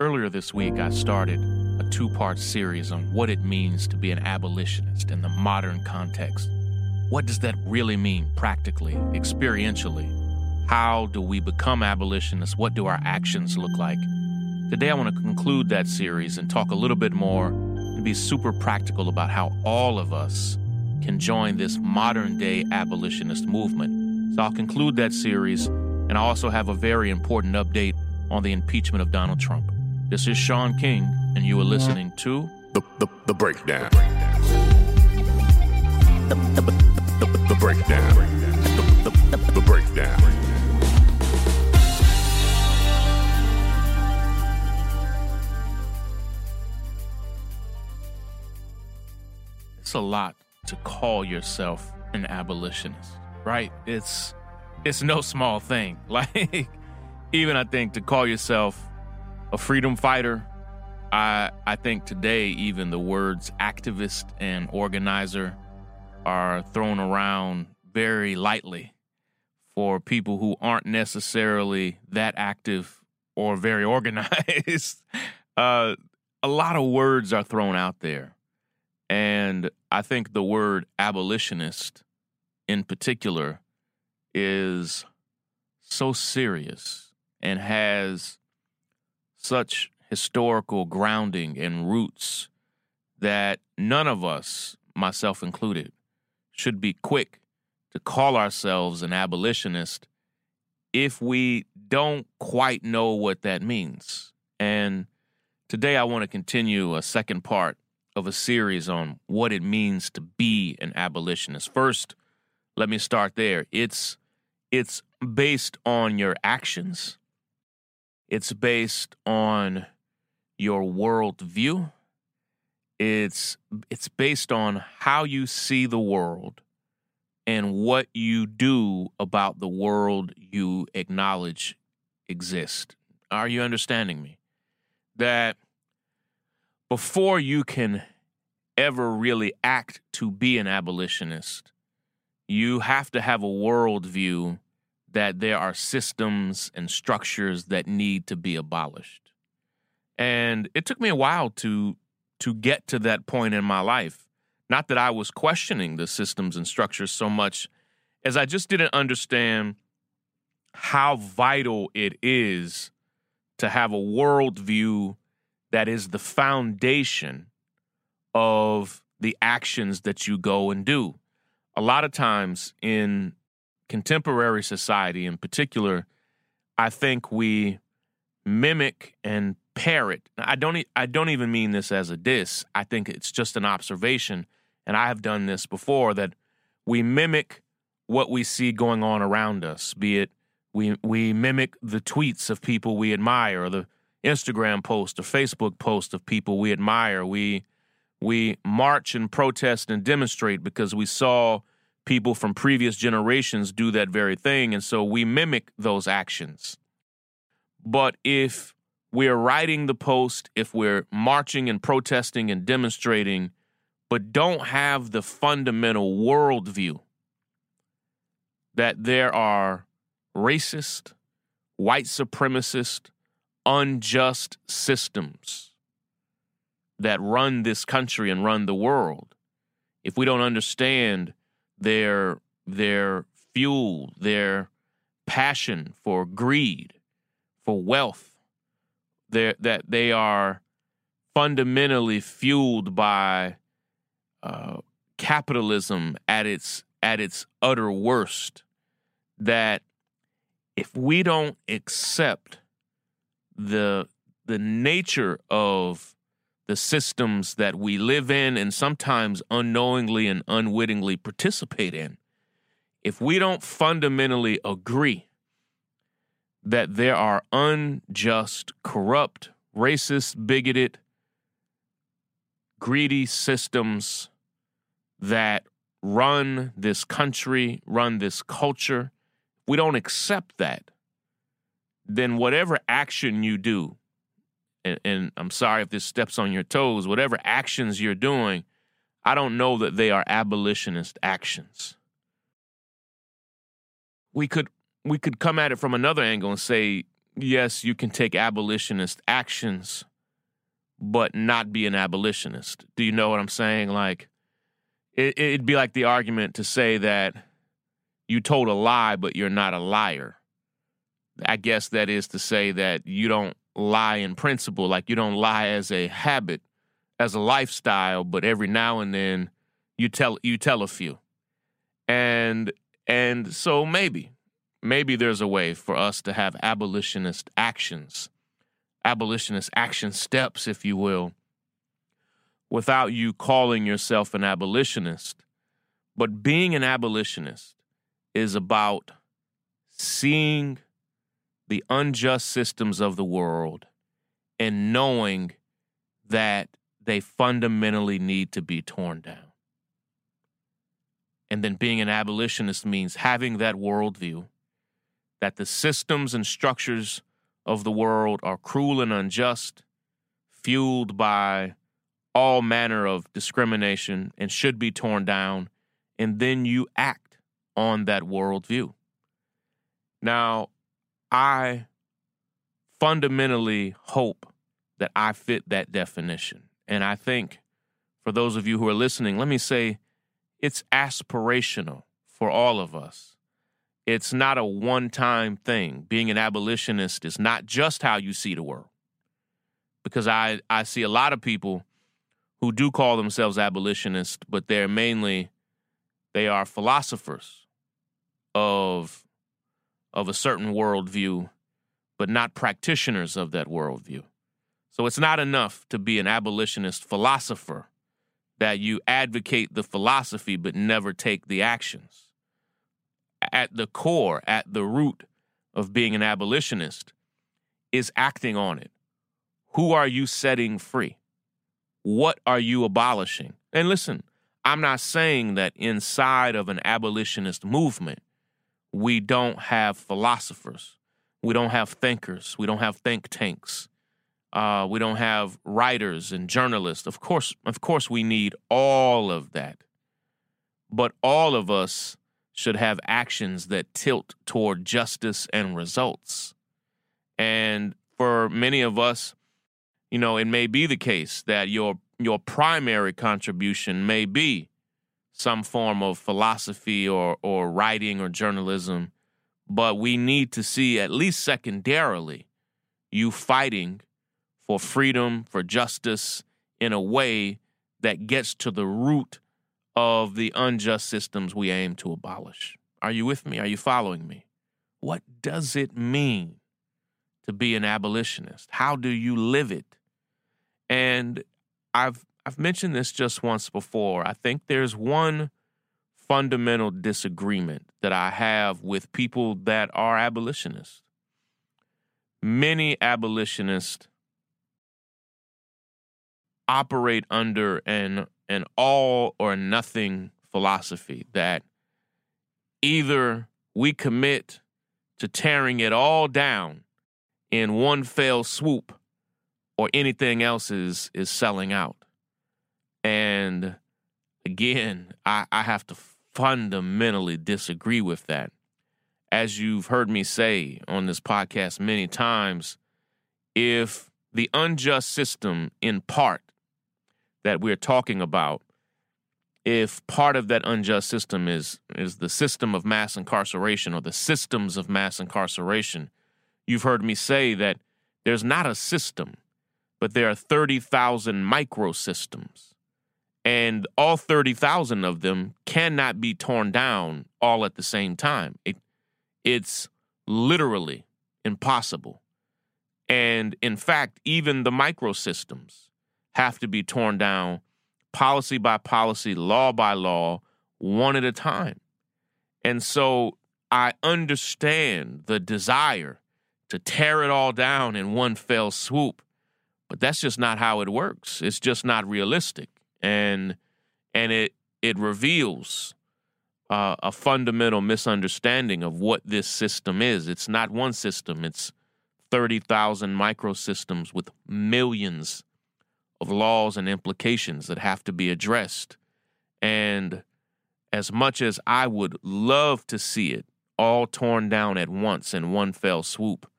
Earlier this week, I started a two part series on what it means to be an abolitionist in the modern context. What does that really mean practically, experientially? How do we become abolitionists? What do our actions look like? Today, I want to conclude that series and talk a little bit more and be super practical about how all of us can join this modern day abolitionist movement. So, I'll conclude that series, and I also have a very important update on the impeachment of Donald Trump. This is Shaun King, and you are listening to The, the, the breakdown. The, the, the, the breakdown. The, the, the, the breakdown. It's a lot to call yourself an abolitionist, right? It's it's no small thing. Like even I think to call yourself a freedom fighter, I I think today even the words activist and organizer are thrown around very lightly for people who aren't necessarily that active or very organized. uh, a lot of words are thrown out there. And I think the word abolitionist in particular is so serious and has such historical grounding and roots that none of us, myself included, should be quick to call ourselves an abolitionist if we don't quite know what that means. And today I want to continue a second part of a series on what it means to be an abolitionist. First, let me start there. It's it's based on your actions. It's based on your worldview. It's it's based on how you see the world and what you do about the world you acknowledge exist. Are you understanding me? That before you can ever really act to be an abolitionist, you have to have a worldview that there are systems and structures that need to be abolished. And it took me a while to to get to that point in my life. Not that I was questioning the systems and structures so much as I just didn't understand how vital it is to have a worldview that is the foundation of the actions that you go and do. A lot of times in contemporary society in particular, I think we mimic and parrot. I don't I don't even mean this as a diss. I think it's just an observation and I have done this before that we mimic what we see going on around us, be it we we mimic the tweets of people we admire or the Instagram post or Facebook post of people we admire. We we march and protest and demonstrate because we saw people from previous generations do that very thing. And so we mimic those actions. But if we're writing the post, if we're marching and protesting and demonstrating, but don't have the fundamental worldview that there are racist, white supremacist, unjust systems that run this country and run the world, if we don't understand their their fuel, their passion for greed, for wealth, that they are fundamentally fueled by uh, capitalism at its at its utter worst. That if we don't accept the the nature of the systems that we live in and sometimes unknowingly and unwittingly participate in, if we don't fundamentally agree that there are unjust, corrupt, racist, bigoted, greedy systems that run this country, run this culture, we don't accept that, then whatever action you do, and, and, I'm sorry if this steps on your toes, whatever actions you're doing, I don't know that they are abolitionist actions. We could we could come at it from another angle and say yes, you can take abolitionist actions, but not be an abolitionist. Do you know what I'm saying? Like, it, it'd be like the argument to say that you told a lie, but you're not a liar. I guess that is to say that you don't lie in principle, like you don't lie as a habit, as a lifestyle, but every now and then you tell you tell a few. And and so maybe maybe there's a way for us to have abolitionist actions, abolitionist action steps, if you will, without you calling yourself an abolitionist. But being an abolitionist is about seeing the unjust systems of the world and knowing that they fundamentally need to be torn down. And then being an abolitionist means having that worldview that the systems and structures of the world are cruel and unjust, fueled by all manner of discrimination, and should be torn down. And then you act on that worldview. Now, I fundamentally hope that I fit that definition. And I think for those of you who are listening, let me say it's aspirational for all of us it's not a one time thing. Being an abolitionist is not just how you see the world. Because I, I see a lot of people who do call themselves abolitionists, but they're mainly they are philosophers of of a certain worldview, but not practitioners of that worldview. So it's not enough to be an abolitionist philosopher that you advocate the philosophy but never take the actions at the core, at the root of being an abolitionist, is acting on it. Who are you setting free? What are you abolishing? And listen, I'm not saying that inside of an abolitionist movement, we don't have philosophers, we don't have thinkers, we don't have think tanks, uh, we don't have writers and journalists. Of course, of course, we need all of that. But all of us should have actions that tilt toward justice and results. And for many of us, you know, it may be the case that your your primary contribution may be some form of philosophy or or writing or journalism, but we need to see at least secondarily you fighting for freedom, for justice in a way that gets to the root of the unjust systems we aim to abolish. Are you with me? Are you following me? What does it mean to be an abolitionist? How do you live it? And I've I've mentioned this just once before. I think there's one fundamental disagreement that I have with people that are abolitionists. Many abolitionists operate under an an all or nothing philosophy that either we commit to tearing it all down in one fell swoop or anything else is is selling out. And again, I, I have to fundamentally disagree with that. As you've heard me say on this podcast many times, if the unjust system in part that we're talking about, if part of that unjust system is is the system of mass incarceration or the systems of mass incarceration, you've heard me say that there's not a system, but there are 30,000 microsystems. And all 30,000 of them cannot be torn down all at the same time. It, it's literally impossible. And in fact, even the microsystems have to be torn down policy by policy, law by law, one at a time. And so I understand the desire to tear it all down in one fell swoop, but that's just not how it works. It's just not realistic. And and it it reveals uh, a fundamental misunderstanding of what this system is. It's not one system. It's 30,000 microsystems with millions of laws and implications that have to be addressed. And as much as I would love to see it all torn down at once in one fell swoop,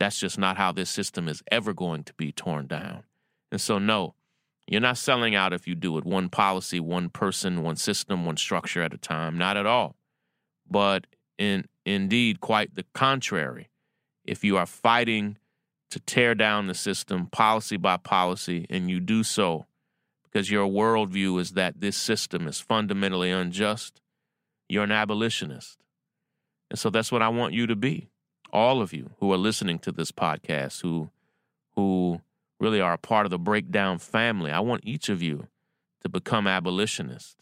That's just not how this system is ever going to be torn down. And so, no, you're not selling out if you do it one policy, one person, one system, one structure at a time. Not at all. But in indeed, quite the contrary. If you are fighting to tear down the system policy by policy, and you do so because your worldview is that this system is fundamentally unjust, you're an abolitionist. And so that's what I want you to be. All of you who are listening to this podcast, who who really are a part of the breakdown family, I want each of you to become abolitionists.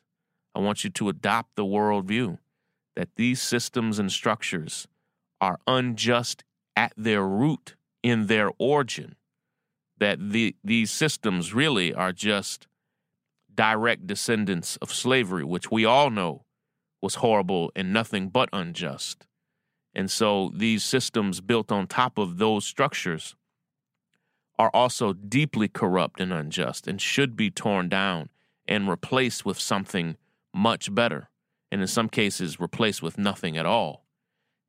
I want you to adopt the worldview that these systems and structures are unjust at their root in their origin, that the, these systems really are just direct descendants of slavery, which we all know was horrible and nothing but unjust. And so these systems built on top of those structures are also deeply corrupt and unjust and should be torn down and replaced with something much better. And in some cases, replaced with nothing at all.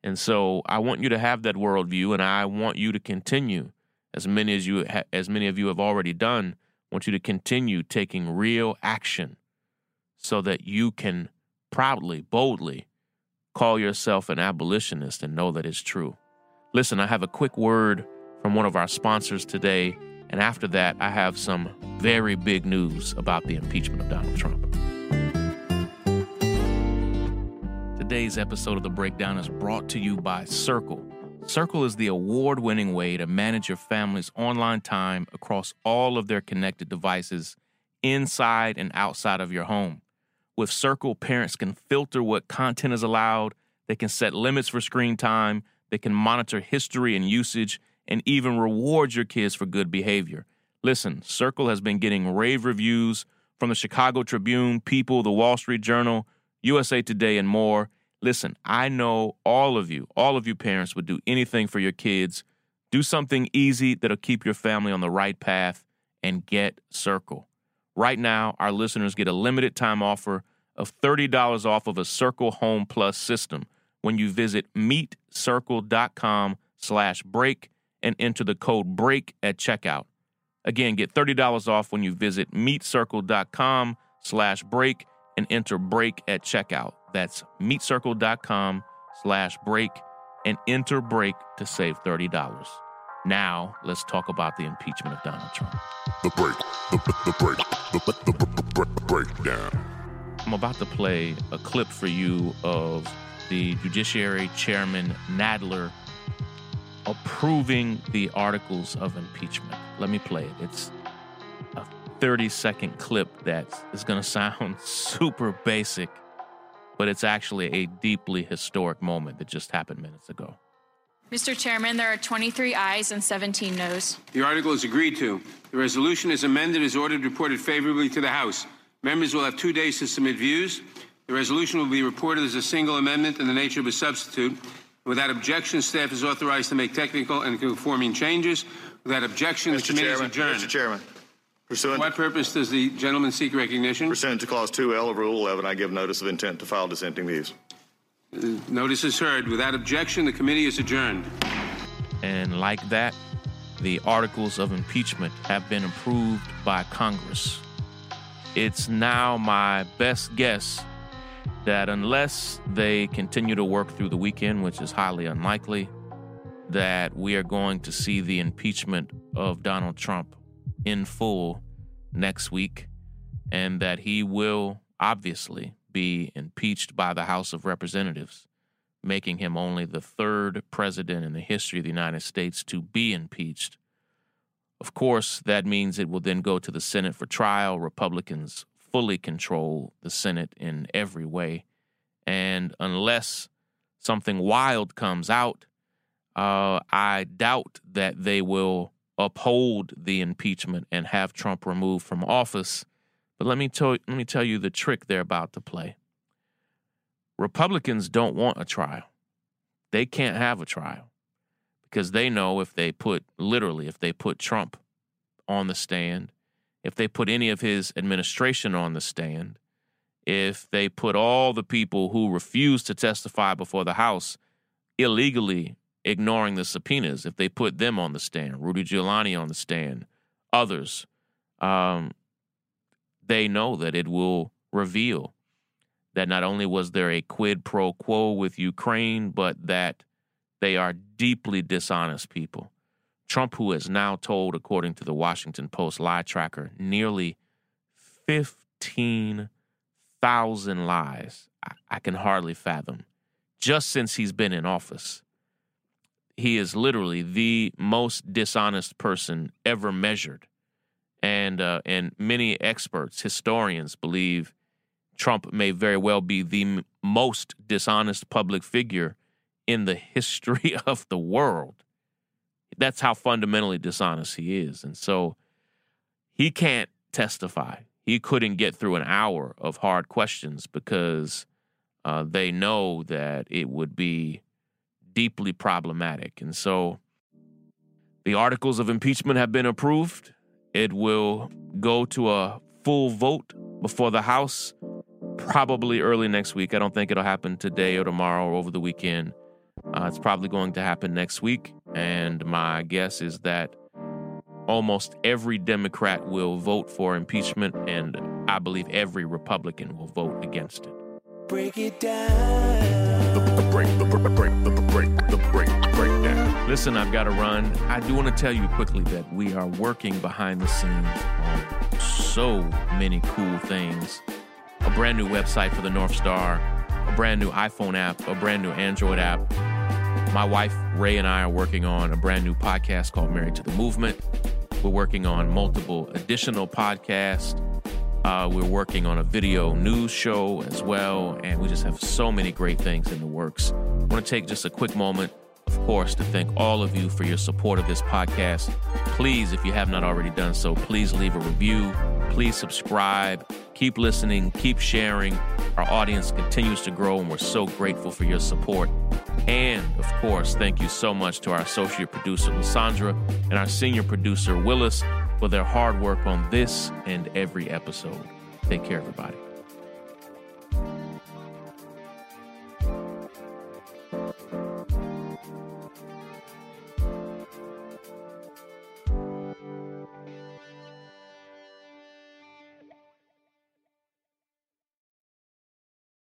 And so I want you to have that worldview, and I want you to continue, as many as you ha- as many of you have already done. I want you to continue taking real action, so that you can proudly, boldly call yourself an abolitionist and know that it's true. Listen, I have a quick word from one of our sponsors today, and after that, I have some very big news about the impeachment of Donald Trump. Today's episode of The Breakdown is brought to you by Circle. Circle is the award winning way to manage your family's online time across all of their connected devices inside and outside of your home. With Circle, parents can filter what content is allowed, they can set limits for screen time, they can monitor history and usage, and even reward your kids for good behavior. Listen, Circle has been getting rave reviews from the Chicago Tribune, People, the Wall Street Journal, USA Today, and more. Listen, I know all of you, all of you parents would do anything for your kids. Do something easy that'll keep your family on the right path and get Circle. Right now, our listeners get a limited time offer of $30 off of a Circle Home Plus system when you visit meetcircle.com slash break and enter the code BREAK at checkout. Again, get $30 off when you visit meetcircle.com slash break and enter break at checkout. That's meetcircle.com slash break and enter break to save $30. Now, let's talk about the impeachment of Donald Trump. The break. The, the, the break. The, the, the breakdown. I'm about to play a clip for you of the Judiciary Chairman Nadler approving the articles of impeachment. Let me play it. It's a 30 second clip that is going to sound super basic, but it's actually a deeply historic moment that just happened minutes ago. Mr. Chairman, there are 23 ayes and 17 noes. The article is agreed to. The resolution is amended as ordered reported favorably to the House. Members will have two days to submit views. The resolution will be reported as a single amendment in the nature of a substitute. Without objection, staff is authorized to make technical and conforming changes. Without objection, the Mr. committee Chairman, is adjourned. Mr. Chairman, pursuant, For what purpose does the gentleman seek recognition? pursuant to Clause 2L of Rule 11, I give notice of intent to file dissenting views. Uh, notice is heard. Without objection, the committee is adjourned. And like that, the articles of impeachment have been approved by Congress. It's now my best guess that unless they continue to work through the weekend, which is highly unlikely, that we are going to see the impeachment of Donald Trump in full next week, and that he will obviously be impeached by the House of Representatives, making him only the third president in the history of the United States to be impeached. Of course, that means it will then go to the Senate for trial. Republicans fully control the Senate in every way. And unless something wild comes out, uh, I doubt that they will uphold the impeachment and have Trump removed from office. But let me tell let me tell you the trick they're about to play. Republicans don't want a trial. They can't have a trial because they know if they put literally if they put Trump on the stand, if they put any of his administration on the stand, if they put all the people who refused to testify before the House illegally ignoring the subpoenas, if they put them on the stand, Rudy Giuliani on the stand, others, um, they know that it will reveal that not only was there a quid pro quo with Ukraine, but that they are deeply dishonest people. Trump, who has now told, according to the Washington Post lie tracker, nearly 15,000 lies, I, I can hardly fathom, just since he's been in office. He is literally the most dishonest person ever measured. And, uh, and many experts, historians, believe Trump may very well be the m- most dishonest public figure in the history of the world. That's how fundamentally dishonest he is. And so he can't testify. He couldn't get through an hour of hard questions because uh, they know that it would be deeply problematic. And so the articles of impeachment have been approved. It will go to a full vote before the House probably early next week. I don't think it'll happen today or tomorrow or over the weekend. Uh, it's probably going to happen next week. And my guess is that almost every Democrat will vote for impeachment, and I believe every Republican will vote against it. Break it down. The, the break, the, the break, the, the break, the break, break. Listen, I've got to run. I do want to tell you quickly that we are working behind the scenes on so many cool things. A brand new website for the North Star, a brand new iPhone app, a brand new Android app. My wife, Rai, and I are working on a brand new podcast called Married to the Movement. We're working on multiple additional podcasts. Uh, we're working on a video news show as well, and we just have so many great things in the works. I want to take just a quick moment, of course, to thank all of you for your support of this podcast. Please, if you have not already done so, please leave a review. Please subscribe. Keep listening. Keep sharing. Our audience continues to grow, and we're so grateful for your support. And of course, thank you so much to our associate producer, Lissandra, and our senior producer, Willis, for their hard work on this and every episode. Take care, everybody.